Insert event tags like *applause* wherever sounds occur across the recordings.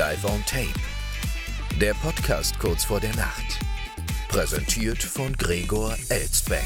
Live on Tape. Der Podcast kurz vor der Nacht. Präsentiert von Gregor Elstbeck.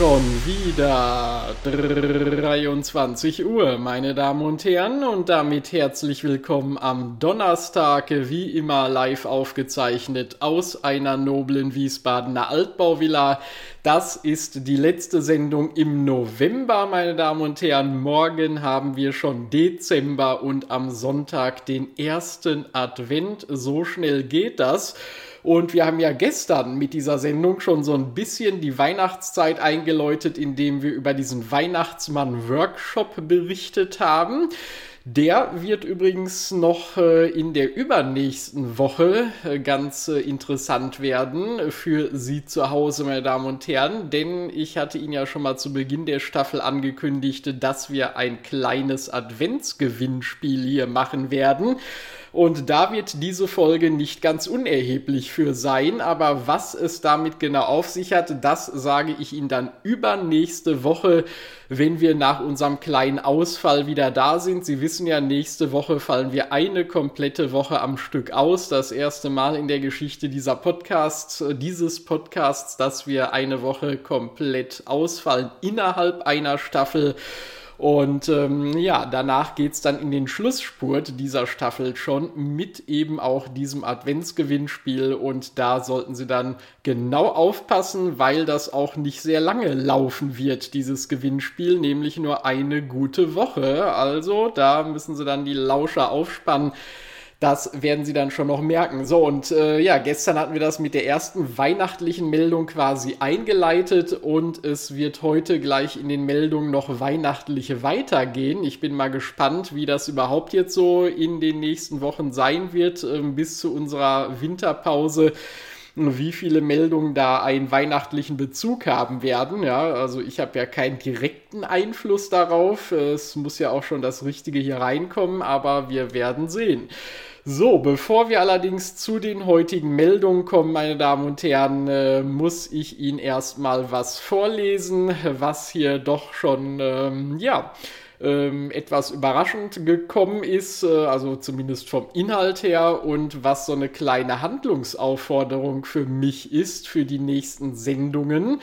Schon wieder 23 Uhr, meine Damen und Herren, und damit herzlich willkommen am Donnerstag, wie immer live aufgezeichnet aus einer noblen Wiesbadener Altbauvilla. Das ist die letzte Sendung im November, meine Damen und Herren. Morgen haben wir schon Dezember und am Sonntag den ersten Advent. So schnell geht das. Und wir haben ja gestern mit dieser Sendung schon so ein bisschen die Weihnachtszeit eingeläutet, indem wir über diesen Weihnachtsmann-Workshop berichtet haben. Der wird übrigens noch äh, in der übernächsten Woche äh, ganz äh, interessant werden für Sie zu Hause, meine Damen und Herren, denn ich hatte Ihnen ja schon mal zu Beginn der Staffel angekündigt, dass wir ein kleines Adventsgewinnspiel hier machen werden. Und da wird diese Folge nicht ganz unerheblich für sein. Aber was es damit genau auf sich hat, das sage ich Ihnen dann übernächste Woche, wenn wir nach unserem kleinen Ausfall wieder da sind. Sie wissen ja, nächste Woche fallen wir eine komplette Woche am Stück aus. Das erste Mal in der Geschichte dieser Podcast, dieses Podcasts, dass wir eine Woche komplett ausfallen innerhalb einer Staffel. Und ähm, ja, danach geht's dann in den Schlussspurt dieser Staffel schon mit eben auch diesem Adventsgewinnspiel. Und da sollten Sie dann genau aufpassen, weil das auch nicht sehr lange laufen wird, dieses Gewinnspiel, nämlich nur eine gute Woche. Also da müssen Sie dann die Lauscher aufspannen. Das werden Sie dann schon noch merken. So, und äh, ja, gestern hatten wir das mit der ersten weihnachtlichen Meldung quasi eingeleitet und es wird heute gleich in den Meldungen noch weihnachtliche weitergehen. Ich bin mal gespannt, wie das überhaupt jetzt so in den nächsten Wochen sein wird, äh, bis zu unserer Winterpause wie viele Meldungen da einen weihnachtlichen Bezug haben werden. Ja, also ich habe ja keinen direkten Einfluss darauf. Es muss ja auch schon das Richtige hier reinkommen, aber wir werden sehen. So, bevor wir allerdings zu den heutigen Meldungen kommen, meine Damen und Herren, äh, muss ich Ihnen erstmal was vorlesen, was hier doch schon, ähm, ja, ähm, etwas überraschend gekommen ist, äh, also zumindest vom Inhalt her und was so eine kleine Handlungsaufforderung für mich ist für die nächsten Sendungen.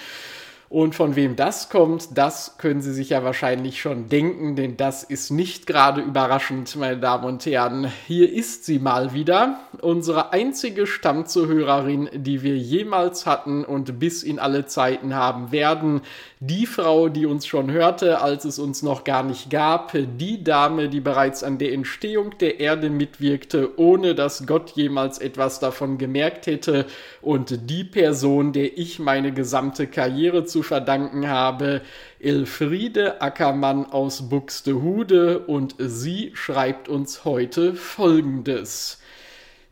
Und von wem das kommt, das können Sie sich ja wahrscheinlich schon denken, denn das ist nicht gerade überraschend, meine Damen und Herren. Hier ist sie mal wieder, unsere einzige Stammzuhörerin, die wir jemals hatten und bis in alle Zeiten haben werden. Die Frau, die uns schon hörte, als es uns noch gar nicht gab. Die Dame, die bereits an der Entstehung der Erde mitwirkte, ohne dass Gott jemals etwas davon gemerkt hätte. Und die Person, der ich meine gesamte Karriere zu verdanken habe, Elfriede Ackermann aus Buxtehude. Und sie schreibt uns heute Folgendes.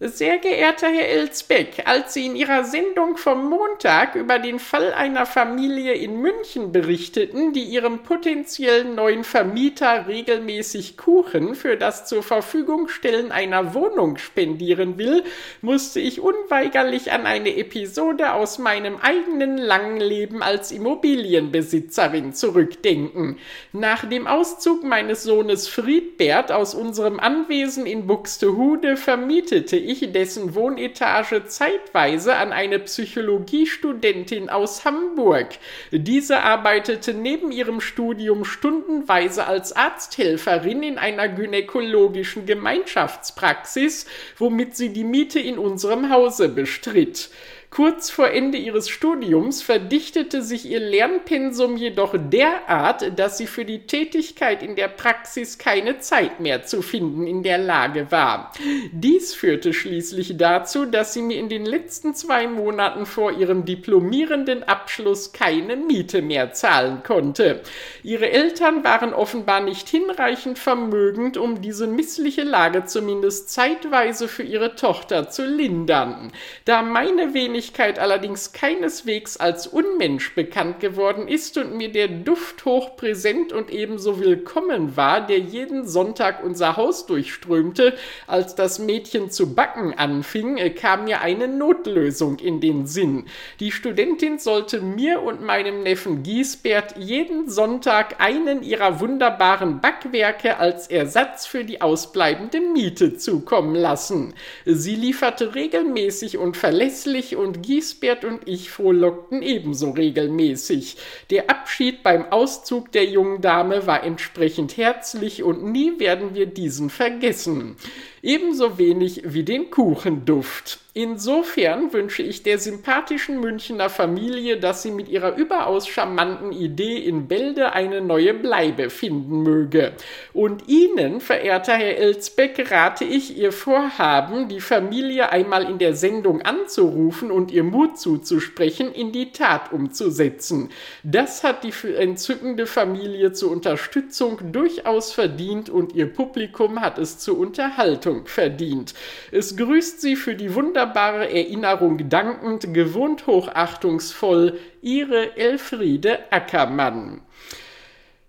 Sehr geehrter Herr Elsbeck, als Sie in Ihrer Sendung vom Montag über den Fall einer Familie in München berichteten, die ihrem potenziellen neuen Vermieter regelmäßig Kuchen für das zur Verfügung stellen einer Wohnung spendieren will, musste ich unweigerlich an eine Episode aus meinem eigenen langen Leben als Immobilienbesitzerin zurückdenken. Nach dem Auszug meines Sohnes Friedbert aus unserem Anwesen in Buxtehude vermietete ich dessen Wohnetage zeitweise an eine Psychologiestudentin aus Hamburg. Diese arbeitete neben ihrem Studium stundenweise als Arzthelferin in einer gynäkologischen Gemeinschaftspraxis, womit sie die Miete in unserem Hause bestritt. Kurz vor Ende ihres Studiums verdichtete sich ihr Lernpensum jedoch derart, dass sie für die Tätigkeit in der Praxis keine Zeit mehr zu finden in der Lage war. Dies führte schließlich dazu, dass sie mir in den letzten zwei Monaten vor ihrem diplomierenden Abschluss keine Miete mehr zahlen konnte. Ihre Eltern waren offenbar nicht hinreichend vermögend, um diese missliche Lage zumindest zeitweise für ihre Tochter zu lindern. Da meine wenig Öffentlichkeit allerdings keineswegs als Unmensch bekannt geworden ist und mir der Duft hochpräsent und ebenso willkommen war, der jeden Sonntag unser Haus durchströmte, als das Mädchen zu backen anfing, äh, kam mir eine Notlösung in den Sinn. Die Studentin sollte mir und meinem Neffen Giesbert jeden Sonntag einen ihrer wunderbaren Backwerke als Ersatz für die ausbleibende Miete zukommen lassen. Sie lieferte regelmäßig und verlässlich und Giesbert und ich frohlockten ebenso regelmäßig. Der Abschied beim Auszug der jungen Dame war entsprechend herzlich und nie werden wir diesen vergessen. Ebenso wenig wie den Kuchenduft. Insofern wünsche ich der sympathischen Münchner Familie, dass sie mit ihrer überaus charmanten Idee in Bälde eine neue Bleibe finden möge. Und Ihnen, verehrter Herr Elsbeck, rate ich, Ihr Vorhaben, die Familie einmal in der Sendung anzurufen und ihr Mut zuzusprechen, in die Tat umzusetzen. Das hat die entzückende Familie zur Unterstützung durchaus verdient und ihr Publikum hat es zur Unterhaltung verdient. Es grüßt Sie für die wunderbare wunderbare Erinnerung dankend, gewohnt hochachtungsvoll, Ihre Elfriede Ackermann.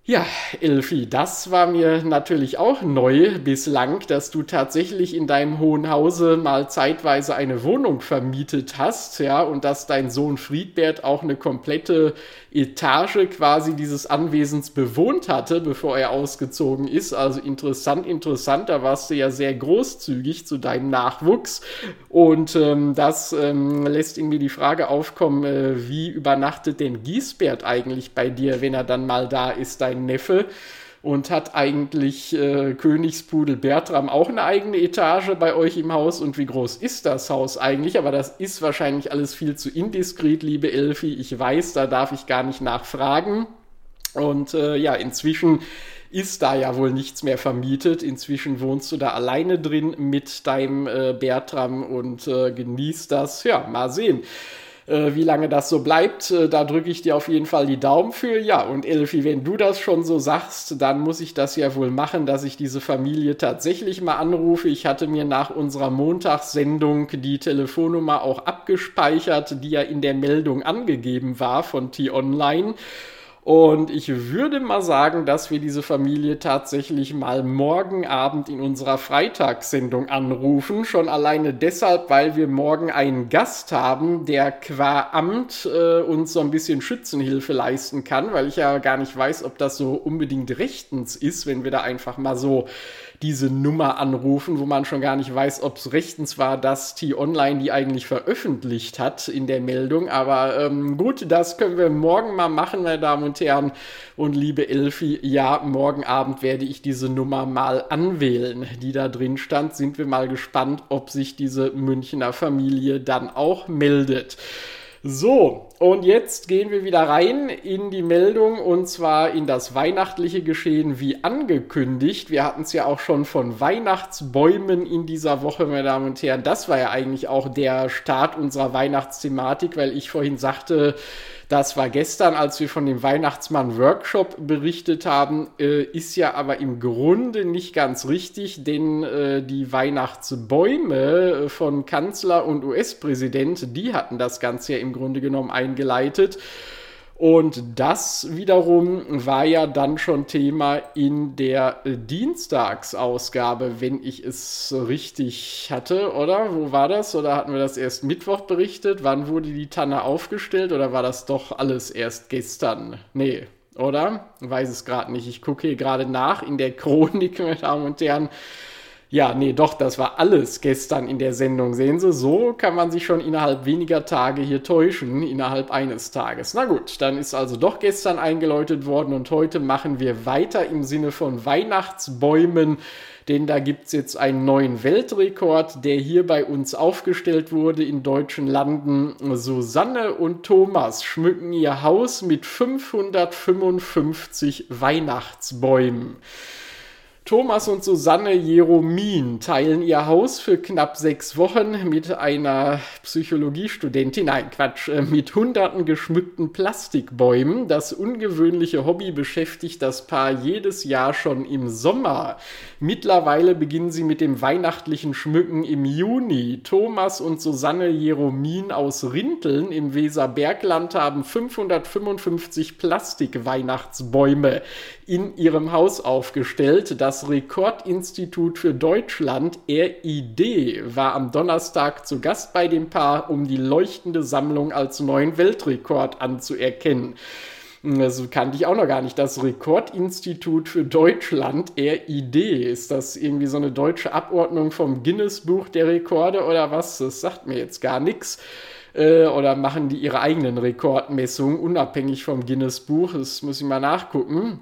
Ja, Elfi, das war mir natürlich auch neu bislang, dass du tatsächlich in deinem hohen Hause mal zeitweise eine Wohnung vermietet hast, ja, und dass dein Sohn Friedbert auch eine komplette Etage quasi dieses Anwesens bewohnt hatte, bevor er ausgezogen ist. Also interessant, interessant, da warst du ja sehr großzügig zu deinem Nachwuchs. Und ähm, das ähm, lässt irgendwie die Frage aufkommen, äh, wie übernachtet denn Giesbert eigentlich bei dir, wenn er dann mal da ist, dein ein Neffe und hat eigentlich äh, Königspudel Bertram auch eine eigene Etage bei euch im Haus. Und wie groß ist das Haus eigentlich? Aber das ist wahrscheinlich alles viel zu indiskret, liebe Elfi. Ich weiß, da darf ich gar nicht nachfragen. Und äh, ja, inzwischen ist da ja wohl nichts mehr vermietet. Inzwischen wohnst du da alleine drin mit deinem äh, Bertram und äh, genießt das. Ja, mal sehen. Äh, wie lange das so bleibt, äh, da drücke ich dir auf jeden Fall die Daumen für. Ja, und Elfi, wenn du das schon so sagst, dann muss ich das ja wohl machen, dass ich diese Familie tatsächlich mal anrufe. Ich hatte mir nach unserer Montagssendung die Telefonnummer auch abgespeichert, die ja in der Meldung angegeben war von T-Online. Und ich würde mal sagen, dass wir diese Familie tatsächlich mal morgen Abend in unserer Freitagssendung anrufen. Schon alleine deshalb, weil wir morgen einen Gast haben, der qua Amt äh, uns so ein bisschen Schützenhilfe leisten kann, weil ich ja gar nicht weiß, ob das so unbedingt rechtens ist, wenn wir da einfach mal so diese Nummer anrufen, wo man schon gar nicht weiß, ob es rechtens war, dass T-Online die eigentlich veröffentlicht hat in der Meldung. Aber ähm, gut, das können wir morgen mal machen, meine Damen und Herren. Und liebe Elfi, ja, morgen Abend werde ich diese Nummer mal anwählen, die da drin stand. Sind wir mal gespannt, ob sich diese Münchner Familie dann auch meldet. So, und jetzt gehen wir wieder rein in die Meldung und zwar in das weihnachtliche Geschehen wie angekündigt. Wir hatten es ja auch schon von Weihnachtsbäumen in dieser Woche, meine Damen und Herren. Das war ja eigentlich auch der Start unserer Weihnachtsthematik, weil ich vorhin sagte, das war gestern, als wir von dem Weihnachtsmann-Workshop berichtet haben, äh, ist ja aber im Grunde nicht ganz richtig, denn äh, die Weihnachtsbäume äh, von Kanzler und US-Präsident, die hatten das Ganze ja im Grunde genommen eingeleitet. Und das wiederum war ja dann schon Thema in der Dienstagsausgabe, wenn ich es richtig hatte, oder? Wo war das? Oder hatten wir das erst Mittwoch berichtet? Wann wurde die Tanne aufgestellt? Oder war das doch alles erst gestern? Nee, oder? Weiß es gerade nicht. Ich gucke hier gerade nach in der Chronik, meine Damen und Herren. Ja, nee, doch, das war alles gestern in der Sendung. Sehen Sie, so kann man sich schon innerhalb weniger Tage hier täuschen, innerhalb eines Tages. Na gut, dann ist also doch gestern eingeläutet worden und heute machen wir weiter im Sinne von Weihnachtsbäumen, denn da gibt es jetzt einen neuen Weltrekord, der hier bei uns aufgestellt wurde in deutschen Landen. Susanne und Thomas schmücken ihr Haus mit 555 Weihnachtsbäumen. Thomas und Susanne Jeromin teilen ihr Haus für knapp sechs Wochen mit einer Psychologiestudentin, nein Quatsch, äh, mit hunderten geschmückten Plastikbäumen. Das ungewöhnliche Hobby beschäftigt das Paar jedes Jahr schon im Sommer. Mittlerweile beginnen sie mit dem weihnachtlichen Schmücken im Juni. Thomas und Susanne Jeromin aus Rinteln im Weserbergland haben 555 Plastikweihnachtsbäume in ihrem Haus aufgestellt. Das Rekordinstitut für Deutschland, RID, war am Donnerstag zu Gast bei dem Paar, um die leuchtende Sammlung als neuen Weltrekord anzuerkennen. Das kannte ich auch noch gar nicht. Das Rekordinstitut für Deutschland, RID, ist das irgendwie so eine deutsche Abordnung vom Guinness-Buch der Rekorde oder was? Das sagt mir jetzt gar nichts äh, oder machen die ihre eigenen Rekordmessungen unabhängig vom Guinness-Buch? Das muss ich mal nachgucken.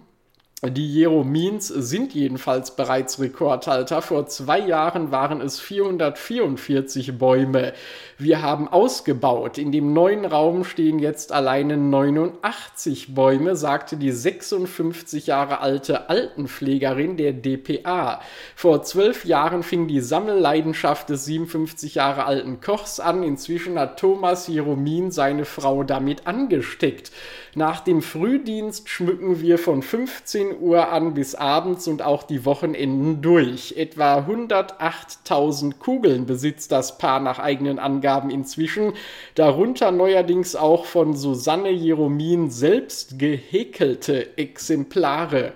Die Jeromins sind jedenfalls bereits Rekordhalter. Vor zwei Jahren waren es 444 Bäume. Wir haben ausgebaut. In dem neuen Raum stehen jetzt alleine 89 Bäume, sagte die 56 Jahre alte Altenpflegerin der DPA. Vor zwölf Jahren fing die Sammelleidenschaft des 57 Jahre alten Kochs an. Inzwischen hat Thomas Jeromin seine Frau damit angesteckt. Nach dem Frühdienst schmücken wir von 15 Uhr an bis abends und auch die Wochenenden durch. Etwa 108.000 Kugeln besitzt das Paar nach eigenen Angaben inzwischen, darunter neuerdings auch von Susanne Jeromin selbst gehäkelte Exemplare.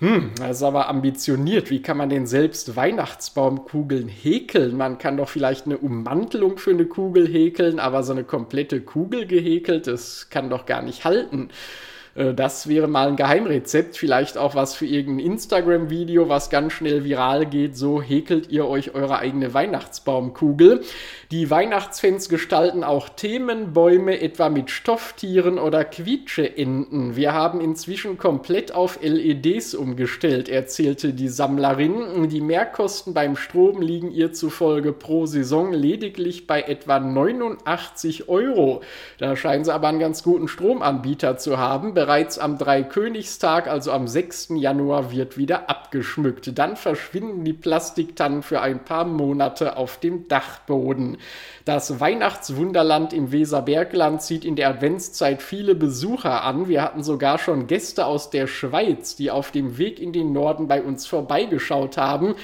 Hm, das ist aber ambitioniert. Wie kann man denn selbst Weihnachtsbaumkugeln häkeln? Man kann doch vielleicht eine Ummantelung für eine Kugel häkeln, aber so eine komplette Kugel gehäkelt, das kann doch gar nicht halten. Äh, das wäre mal ein Geheimrezept, vielleicht auch was für irgendein Instagram-Video, was ganz schnell viral geht. So häkelt ihr euch eure eigene Weihnachtsbaumkugel. Die Weihnachtsfans gestalten auch Themenbäume, etwa mit Stofftieren oder Quietscheenten. Wir haben inzwischen komplett auf LEDs umgestellt, erzählte die Sammlerin. Die Mehrkosten beim Strom liegen ihr zufolge pro Saison lediglich bei etwa 89 Euro. Da scheinen sie aber einen ganz guten Stromanbieter zu haben. Bereits am Dreikönigstag, also am 6. Januar, wird wieder abgeschmückt. Dann verschwinden die Plastiktannen für ein paar Monate auf dem Dachboden. Das Weihnachtswunderland im Weserbergland zieht in der Adventszeit viele Besucher an. Wir hatten sogar schon Gäste aus der Schweiz, die auf dem Weg in den Norden bei uns vorbeigeschaut haben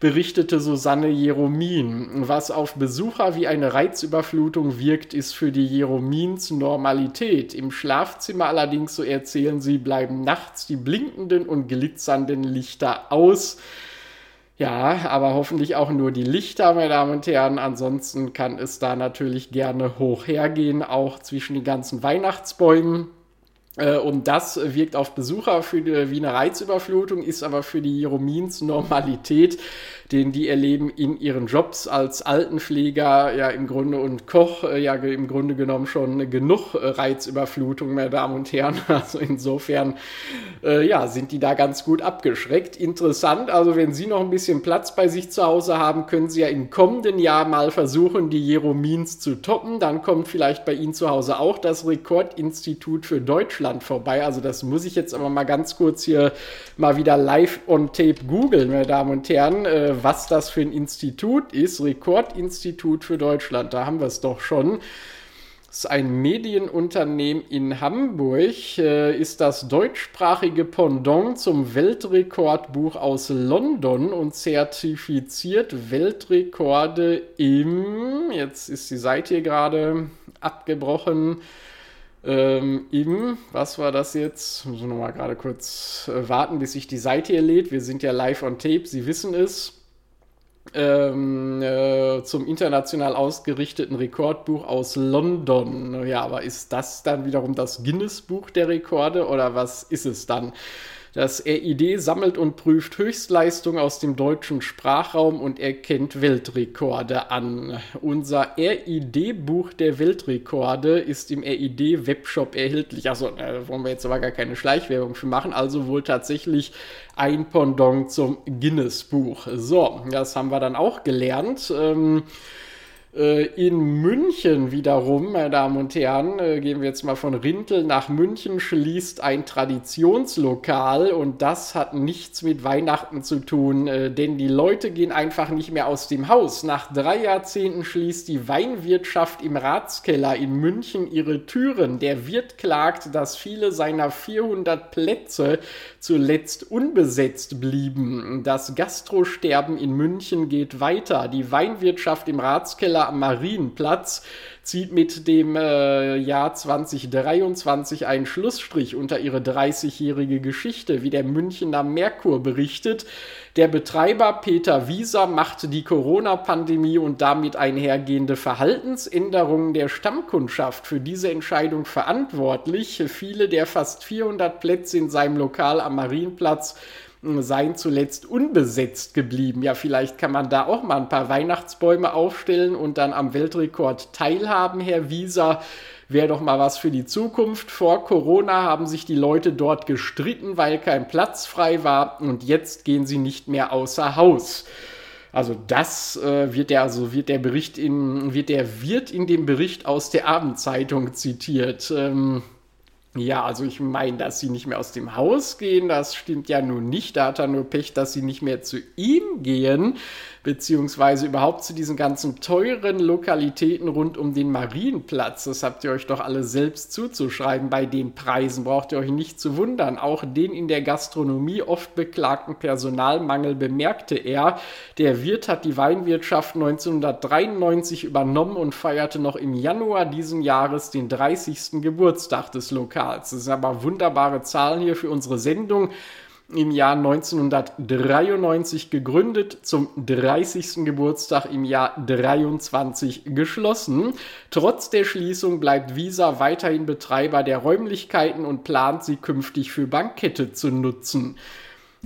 berichtete Susanne Jeromin. Was auf Besucher wie eine Reizüberflutung wirkt, ist für die Jeromins Normalität. Im Schlafzimmer allerdings, so erzählen sie, bleiben nachts die blinkenden und glitzernden Lichter aus. Ja, aber hoffentlich auch nur die Lichter, meine Damen und Herren. Ansonsten kann es da natürlich gerne hoch hergehen, auch zwischen den ganzen Weihnachtsbäumen. Äh, und das wirkt auf Besucher wie eine Reizüberflutung, ist aber für die Jeromins Normalität den die erleben in ihren Jobs als Altenpfleger ja im Grunde und Koch äh, ja im Grunde genommen schon genug äh, Reizüberflutung, meine Damen und Herren. *laughs* Also insofern äh, ja, sind die da ganz gut abgeschreckt. Interessant, also wenn Sie noch ein bisschen Platz bei sich zu Hause haben, können Sie ja im kommenden Jahr mal versuchen, die Jeromins zu toppen. Dann kommt vielleicht bei Ihnen zu Hause auch das Rekordinstitut für Deutschland vorbei. Also das muss ich jetzt aber mal ganz kurz hier mal wieder live on tape googeln, meine Damen und Herren äh, was das für ein Institut ist. Rekordinstitut für Deutschland, da haben wir es doch schon. Das ist ein Medienunternehmen in Hamburg, äh, ist das deutschsprachige Pendant zum Weltrekordbuch aus London und zertifiziert Weltrekorde im, jetzt ist die Seite hier gerade abgebrochen, ähm, im, was war das jetzt? Muss ich nochmal gerade kurz äh, warten, bis sich die Seite hier lädt. Wir sind ja live on tape, Sie wissen es ähm, äh, zum international ausgerichteten Rekordbuch aus London. Ja, aber ist das dann wiederum das Guinness-Buch der Rekorde oder was ist es dann? Das RID sammelt und prüft Höchstleistung aus dem deutschen Sprachraum und erkennt Weltrekorde an. Unser RID-Buch der Weltrekorde ist im RID-Webshop erhältlich. Also, da wollen wir jetzt aber gar keine Schleichwerbung für machen. Also wohl tatsächlich ein Pendant zum Guinness-Buch. So, das haben wir dann auch gelernt. Ähm, Äh, in München wiederum, meine Damen und Herren, äh, gehen wir jetzt mal von Rintel nach München, schließt ein Traditionslokal und das hat nichts mit Weihnachten zu tun, äh, denn die Leute gehen einfach nicht mehr aus dem Haus. Nach drei Jahrzehnten schließt die Weinwirtschaft im Ratskeller in München ihre Türen. Der Wirt klagt, dass viele seiner 400 Plätze zuletzt unbesetzt blieben. Das Gastrosterben in München geht weiter. Die Weinwirtschaft im Ratskeller Schauspieler am Marienplatz zieht mit dem äh, Jahr 2023 einen Schlussstrich unter ihre 30-jährige Geschichte, wie der Münchner Merkur berichtet. Der Betreiber Peter Wieser machte die Corona-Pandemie und damit einhergehende Verhaltensänderungen der Stammkundschaft für diese Entscheidung verantwortlich. Viele der fast 400 Plätze in seinem Lokal am Marienplatz seien zuletzt unbesetzt geblieben. Ja, vielleicht kann man da auch mal ein paar Weihnachtsbäume aufstellen und dann am Weltrekord teilhaben, Herr Wieser. Wäre doch mal was für die Zukunft. Vor Corona haben sich die Leute dort gestritten, weil kein Platz frei war und jetzt gehen sie nicht mehr außer Haus. Also das äh, wird der, also wird der Bericht in, wird der wird in dem Bericht aus der Abendzeitung zitiert. Ähm, ja, also ich meine, dass sie nicht mehr aus dem Haus gehen, das stimmt ja nun nicht. Da hat er nur Pech, dass sie nicht mehr zu ihm gehen beziehungsweise überhaupt zu diesen ganzen teuren Lokalitäten rund um den Marienplatz. Das habt ihr euch doch alle selbst zuzuschreiben. Bei den Preisen braucht ihr euch nicht zu wundern. Auch den in der Gastronomie oft beklagten Personalmangel bemerkte er. Der Wirt hat die Weinwirtschaft 1993 übernommen und feierte noch im Januar diesen Jahres den 30. Geburtstag des Lokals. Das sind aber wunderbare Zahlen hier für unsere Sendung im Jahr 1993 gegründet, zum 30. Geburtstag im Jahr 23 geschlossen. Trotz der Schließung bleibt Visa weiterhin Betreiber der Räumlichkeiten und plant sie künftig für Bankette zu nutzen.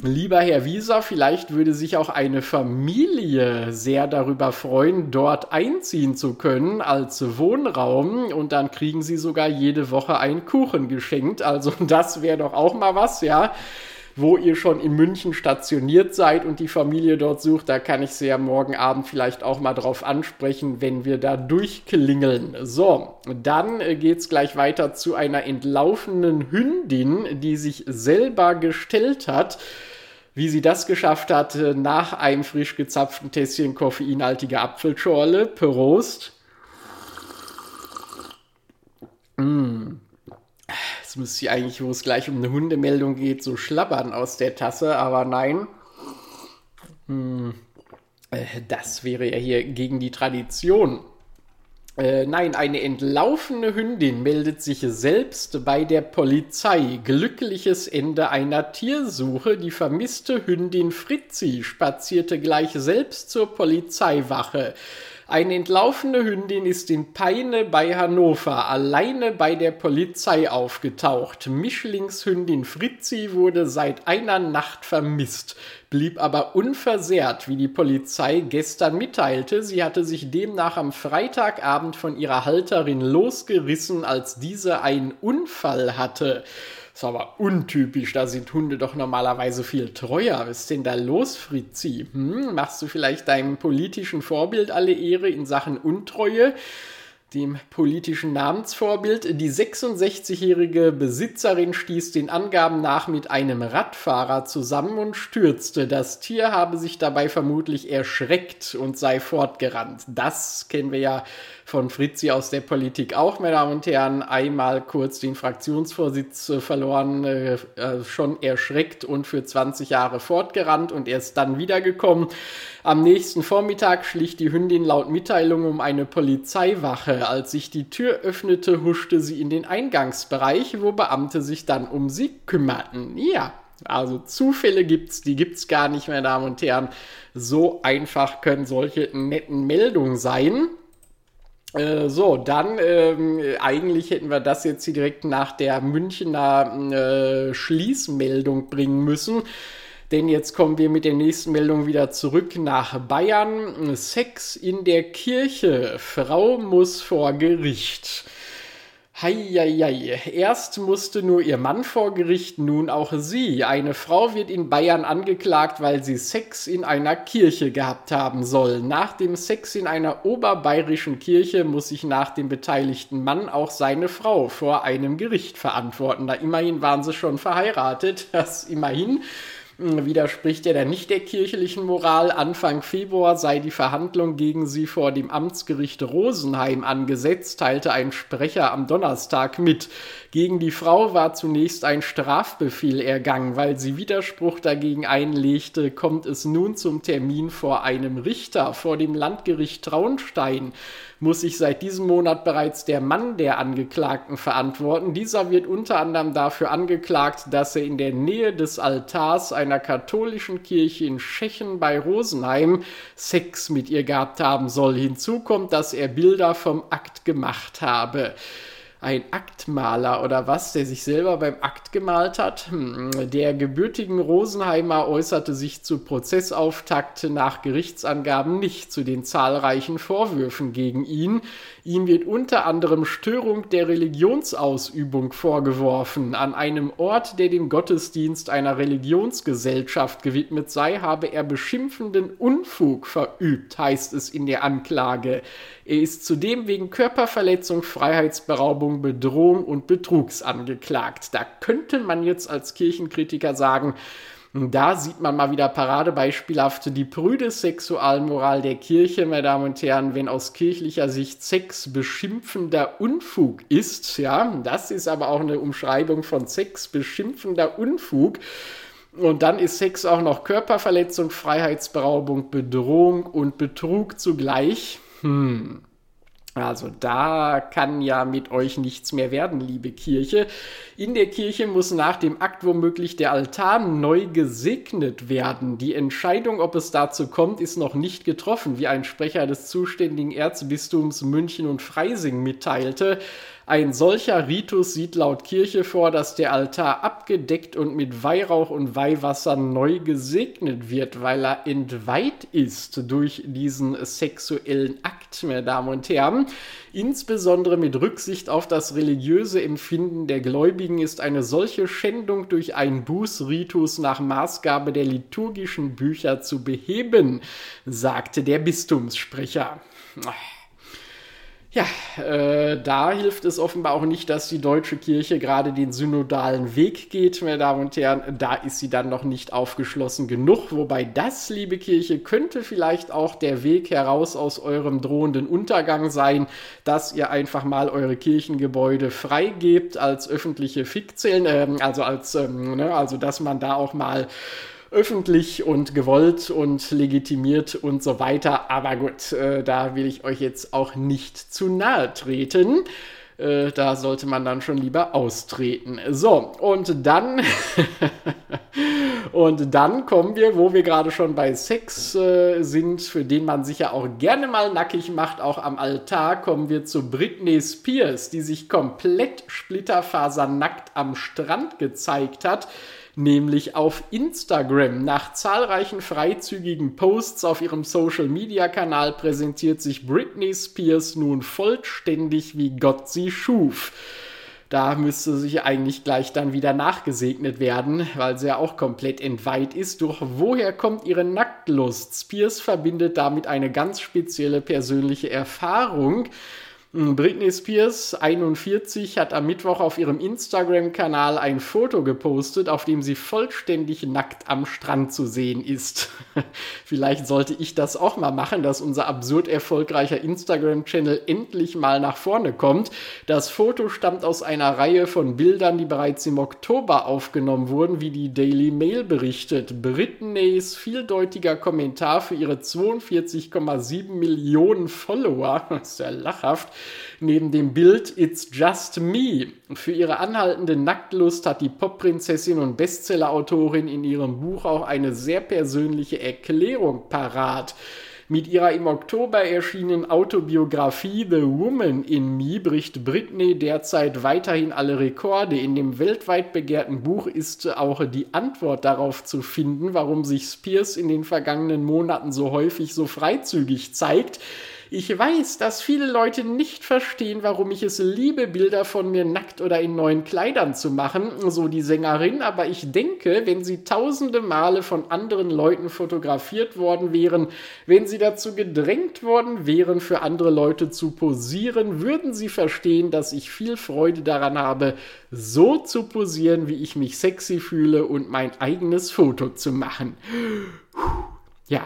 Lieber Herr Wieser, vielleicht würde sich auch eine Familie sehr darüber freuen, dort einziehen zu können als Wohnraum und dann kriegen Sie sogar jede Woche einen Kuchen geschenkt. Also das wäre doch auch mal was, ja wo ihr schon in München stationiert seid und die Familie dort sucht, da kann ich sie ja morgen Abend vielleicht auch mal drauf ansprechen, wenn wir da durchklingeln. So, dann äh, geht's gleich weiter zu einer entlaufenen Hündin, die sich selber gestellt hat. Wie sie das geschafft hat, äh, nach einem frisch gezapften Tässchen koffeinhaltiger Apfelschorle. Prost. Mmh. Jetzt müsste sie eigentlich, wo es gleich um eine Hundemeldung geht, so schlabbern aus der Tasse, aber nein. Hm, äh, das wäre ja hier gegen die Tradition. Äh, nein, eine entlaufene Hündin meldet sich selbst bei der Polizei. Glückliches Ende einer Tiersuche. Die vermisste Hündin Fritzi spazierte gleich selbst zur Polizeiwache. Eine entlaufene Hündin ist in Peine bei Hannover alleine bei der Polizei aufgetaucht. Mischlingshündin Fritzi wurde seit einer Nacht vermisst, blieb aber unversehrt, wie die Polizei gestern mitteilte. Sie hatte sich demnach am Freitagabend von ihrer Halterin losgerissen, als diese einen Unfall hatte. Das ist aber untypisch, da sind Hunde doch normalerweise viel treuer. Was ist denn da los, Fritzi? Hm? Machst du vielleicht deinem politischen Vorbild alle Ehre in Sachen Untreue? Dem politischen Namensvorbild. Die 66-jährige Besitzerin stieß den Angaben nach mit einem Radfahrer zusammen und stürzte. Das Tier habe sich dabei vermutlich erschreckt und sei fortgerannt. Das kennen wir ja von Fritzi aus der Politik auch, meine Damen und Herren. Einmal kurz den Fraktionsvorsitz äh, verloren, äh, äh, schon erschreckt und für 20 Jahre fortgerannt und erst dann wiedergekommen. Am nächsten Vormittag schlich die Hündin laut Mitteilung um eine Polizeiwache. Als sich die Tür öffnete, huschte sie in den Eingangsbereich, wo Beamte sich dann um sie kümmerten. Ja, also Zufälle gibt's, die gibt's gar nicht, meine Damen und Herren. So einfach können solche netten Meldungen sein. Äh, so, dann ähm, eigentlich hätten wir das jetzt hier direkt nach der Münchner äh, Schließmeldung bringen müssen. Denn jetzt kommen wir mit der nächsten Meldung wieder zurück nach Bayern. Sex in der Kirche. Frau muss vor Gericht. Heieiei. Erst musste nur ihr Mann vor Gericht, nun auch sie. Eine Frau wird in Bayern angeklagt, weil sie Sex in einer Kirche gehabt haben soll. Nach dem Sex in einer oberbayerischen Kirche muss sich nach dem beteiligten Mann auch seine Frau vor einem Gericht verantworten. Da immerhin waren sie schon verheiratet. Das immerhin widerspricht er dann nicht der kirchlichen Moral. Anfang Februar sei die Verhandlung gegen sie vor dem Amtsgericht Rosenheim angesetzt, teilte ein Sprecher am Donnerstag mit. Gegen die Frau war zunächst ein Strafbefehl ergangen. Weil sie Widerspruch dagegen einlegte, kommt es nun zum Termin vor einem Richter, vor dem Landgericht Traunstein muss sich seit diesem Monat bereits der Mann der Angeklagten verantworten. Dieser wird unter anderem dafür angeklagt, dass er in der Nähe des Altars einer katholischen Kirche in Tschechen bei Rosenheim Sex mit ihr gehabt haben soll. Hinzu kommt, dass er Bilder vom Akt gemacht habe ein Aktmaler oder was, der sich selber beim Akt gemalt hat. Hm, der gebürtigen Rosenheimer äußerte sich zu Prozessauftakt nach Gerichtsangaben nicht zu den zahlreichen Vorwürfen gegen ihn. Ihm wird unter anderem Störung der Religionsausübung vorgeworfen. An einem Ort, der dem Gottesdienst einer Religionsgesellschaft gewidmet sei, habe er beschimpfenden Unfug verübt, heißt es in der Anklage. Er ist zudem wegen Körperverletzung, Freiheitsberaubung, Bedrohung und Betrugs angeklagt. Da könnte man jetzt als Kirchenkritiker sagen, da sieht man mal wieder paradebeispielhaft die prüde Sexualmoral der Kirche, meine Damen und Herren, wenn aus kirchlicher Sicht Sex beschimpfender Unfug ist, ja, das ist aber auch eine Umschreibung von Sex beschimpfender Unfug. Und dann ist Sex auch noch Körperverletzung, Freiheitsberaubung, Bedrohung und Betrug zugleich. Hm. Also da kann ja mit euch nichts mehr werden, liebe Kirche. In der Kirche muss nach dem Akt womöglich der Altar neu gesegnet werden. Die Entscheidung, ob es dazu kommt, ist noch nicht getroffen, wie ein Sprecher des zuständigen Erzbistums München und Freising mitteilte. Ein solcher Ritus sieht laut Kirche vor, dass der Altar abgedeckt und mit Weihrauch und Weihwasser neu gesegnet wird, weil er entweiht ist durch diesen sexuellen Akt, meine Damen und Herren. Insbesondere mit Rücksicht auf das religiöse Empfinden der Gläubigen ist eine solche Schändung durch einen Bußritus nach Maßgabe der liturgischen Bücher zu beheben, sagte der Bistumssprecher. Ja, äh, da hilft es offenbar auch nicht, dass die deutsche Kirche gerade den synodalen Weg geht, meine Damen und Herren. Da ist sie dann noch nicht aufgeschlossen genug. Wobei das, liebe Kirche, könnte vielleicht auch der Weg heraus aus eurem drohenden Untergang sein, dass ihr einfach mal eure Kirchengebäude freigebt als öffentliche Fikzellen, äh, also als, ähm, ne, also dass man da auch mal öffentlich und gewollt und legitimiert und so weiter. Aber gut, äh, da will ich euch jetzt auch nicht zu nahe treten. Äh, da sollte man dann schon lieber austreten. So, und dann, *laughs* und dann kommen wir, wo wir gerade schon bei Sex äh, sind, für den man sich ja auch gerne mal nackig macht, auch am Altar, kommen wir zu Britney Spears, die sich komplett splitterfasernackt am Strand gezeigt hat nämlich auf Instagram. Nach zahlreichen freizügigen Posts auf ihrem Social-Media-Kanal präsentiert sich Britney Spears nun vollständig, wie Gott sie schuf. Da müsste sich eigentlich gleich dann wieder nachgesegnet werden, weil sie ja auch komplett entweiht ist. Doch woher kommt ihre Nacktlust? Spears verbindet damit eine ganz spezielle persönliche Erfahrung, Britney Spears, 41, hat am Mittwoch auf ihrem Instagram-Kanal ein Foto gepostet, auf dem sie vollständig nackt am Strand zu sehen ist. *laughs* Vielleicht sollte ich das auch mal machen, dass unser absurd erfolgreicher Instagram-Channel endlich mal nach vorne kommt. Das Foto stammt aus einer Reihe von Bildern, die bereits im Oktober aufgenommen wurden, wie die Daily Mail berichtet. Britneys vieldeutiger Kommentar für ihre 42,7 Millionen Follower, das ist ja lachhaft, Neben dem Bild It's Just Me für ihre anhaltende Nacktlust hat die Popprinzessin und Bestsellerautorin in ihrem Buch auch eine sehr persönliche Erklärung parat. Mit ihrer im Oktober erschienenen Autobiografie The Woman in Me bricht Britney derzeit weiterhin alle Rekorde. In dem weltweit begehrten Buch ist auch die Antwort darauf zu finden, warum sich Spears in den vergangenen Monaten so häufig so freizügig zeigt. Ich weiß, dass viele Leute nicht verstehen, warum ich es liebe, Bilder von mir nackt oder in neuen Kleidern zu machen, so die Sängerin, aber ich denke, wenn sie tausende Male von anderen Leuten fotografiert worden wären, wenn sie dazu gedrängt worden wären, für andere Leute zu posieren, würden sie verstehen, dass ich viel Freude daran habe, so zu posieren, wie ich mich sexy fühle und mein eigenes Foto zu machen. Ja,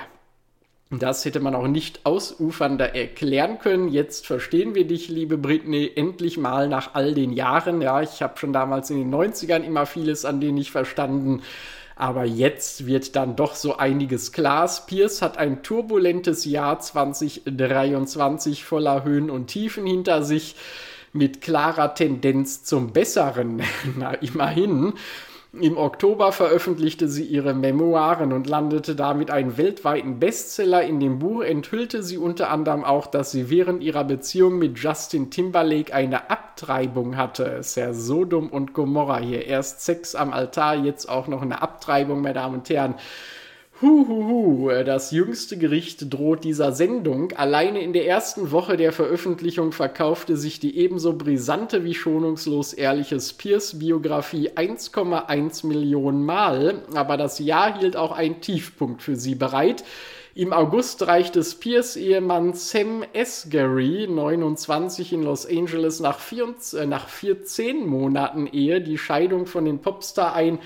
das hätte man auch nicht ausufernder erklären können. Jetzt verstehen wir dich, liebe Britney, endlich mal nach all den Jahren. Ja, ich habe schon damals in den 90ern immer vieles an denen nicht verstanden. Aber jetzt wird dann doch so einiges klar. Spears hat ein turbulentes Jahr 2023 voller Höhen und Tiefen hinter sich mit klarer Tendenz zum Besseren. *laughs* Na, immerhin. Im Oktober veröffentlichte sie ihre Memoiren und landete damit einen weltweiten Bestseller. In dem Buch enthüllte sie unter anderem auch, dass sie während ihrer Beziehung mit Justin Timberlake eine Abtreibung hatte. Ist ja Sodom und Gomorra hier. Erst Sex am Altar, jetzt auch noch eine Abtreibung, meine Damen und Herren. Huhuhu, das jüngste Gericht droht dieser Sendung. Alleine in der ersten Woche der Veröffentlichung verkaufte sich die ebenso brisante wie schonungslos ehrliche Spears-Biografie 1,1 Millionen Mal. Aber das Jahr hielt auch einen Tiefpunkt für sie bereit. Im August reichte Spears Ehemann Sam Asghari, 29 in Los Angeles, nach, 14, äh, nach 14 Monaten Ehe die Scheidung von den Popstar ein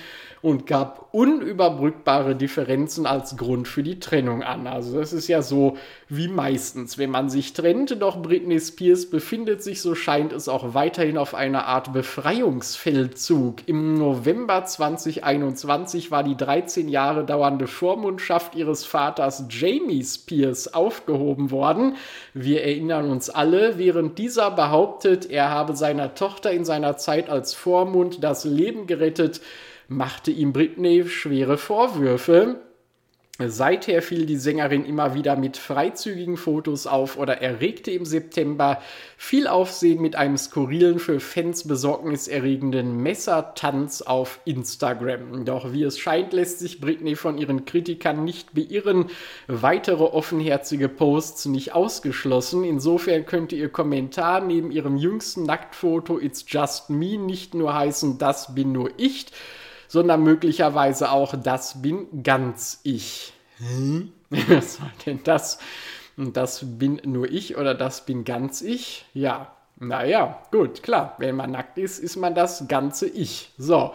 und gab unüberbrückbare Differenzen als Grund für die Trennung an. Also das ist ja so wie meistens, wenn man sich trennt, doch Britney Spears befindet sich, so scheint es auch weiterhin auf einer Art Befreiungsfeldzug. Im November 2021 war die 13 Jahre dauernde Vormundschaft ihres Vaters Jamie Spears aufgehoben worden. Wir erinnern uns alle, während dieser behauptet, er habe seiner Tochter in seiner Zeit als Vormund das Leben gerettet, machte ihm Britney schwere Vorwürfe. Seither fiel die Sängerin immer wieder mit freizügigen Fotos auf oder erregte im September viel Aufsehen mit einem skurrilen, für Fans besorgniserregenden Messertanz auf Instagram. Doch wie es scheint, lässt sich Britney von ihren Kritikern nicht beirren. Weitere offenherzige Posts nicht ausgeschlossen. Insofern könnte ihr Kommentar neben ihrem jüngsten Nacktfoto It's Just Me nicht nur heißen, das bin nur ich, sondern möglicherweise auch das bin ganz ich. Hm? *laughs* Was soll denn das? Das bin nur ich oder das bin ganz ich? Ja, naja, gut, klar. Wenn man nackt ist, ist man das ganze Ich. So.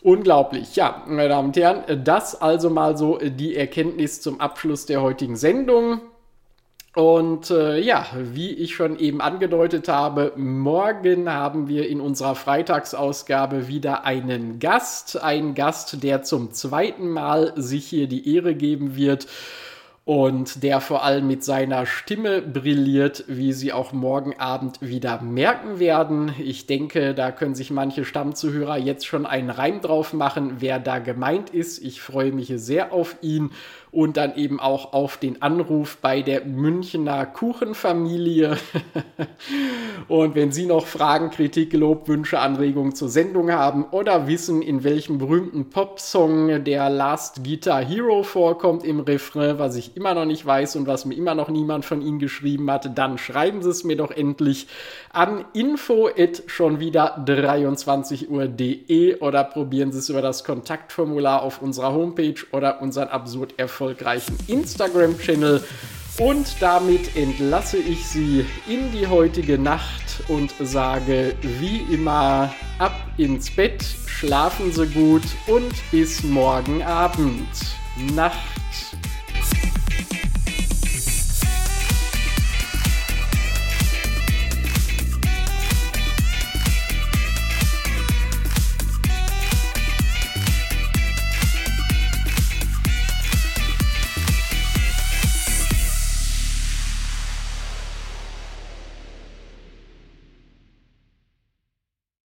Unglaublich. Ja, meine Damen und Herren, das also mal so die Erkenntnis zum Abschluss der heutigen Sendung. Und äh, ja, wie ich schon eben angedeutet habe, morgen haben wir in unserer Freitagsausgabe wieder einen Gast. Einen Gast, der zum zweiten Mal sich hier die Ehre geben wird und der vor allem mit seiner Stimme brilliert, wie Sie auch morgen Abend wieder merken werden. Ich denke, da können sich manche Stammzuhörer jetzt schon einen Reim drauf machen, wer da gemeint ist. Ich freue mich sehr auf ihn und dann eben auch auf den Anruf bei der Münchner Kuchenfamilie. *laughs* und wenn Sie noch Fragen, Kritik, Lob, Wünsche, Anregungen zur Sendung haben oder wissen, in welchem berühmten Popsong der Last Guitar Hero vorkommt im Refrain, was ich immer noch nicht weiß und was mir immer noch niemand von Ihnen geschrieben hat, dann schreiben Sie es mir doch endlich an info schon wieder 23 Uhr.de oder probieren Sie es über das Kontaktformular auf unserer Homepage oder unseren absurd erfolgreichen erfolgreichen Instagram-Channel. Und damit entlasse ich Sie in die heutige Nacht und sage wie immer ab ins Bett, schlafen Sie gut und bis morgen Abend. Nacht.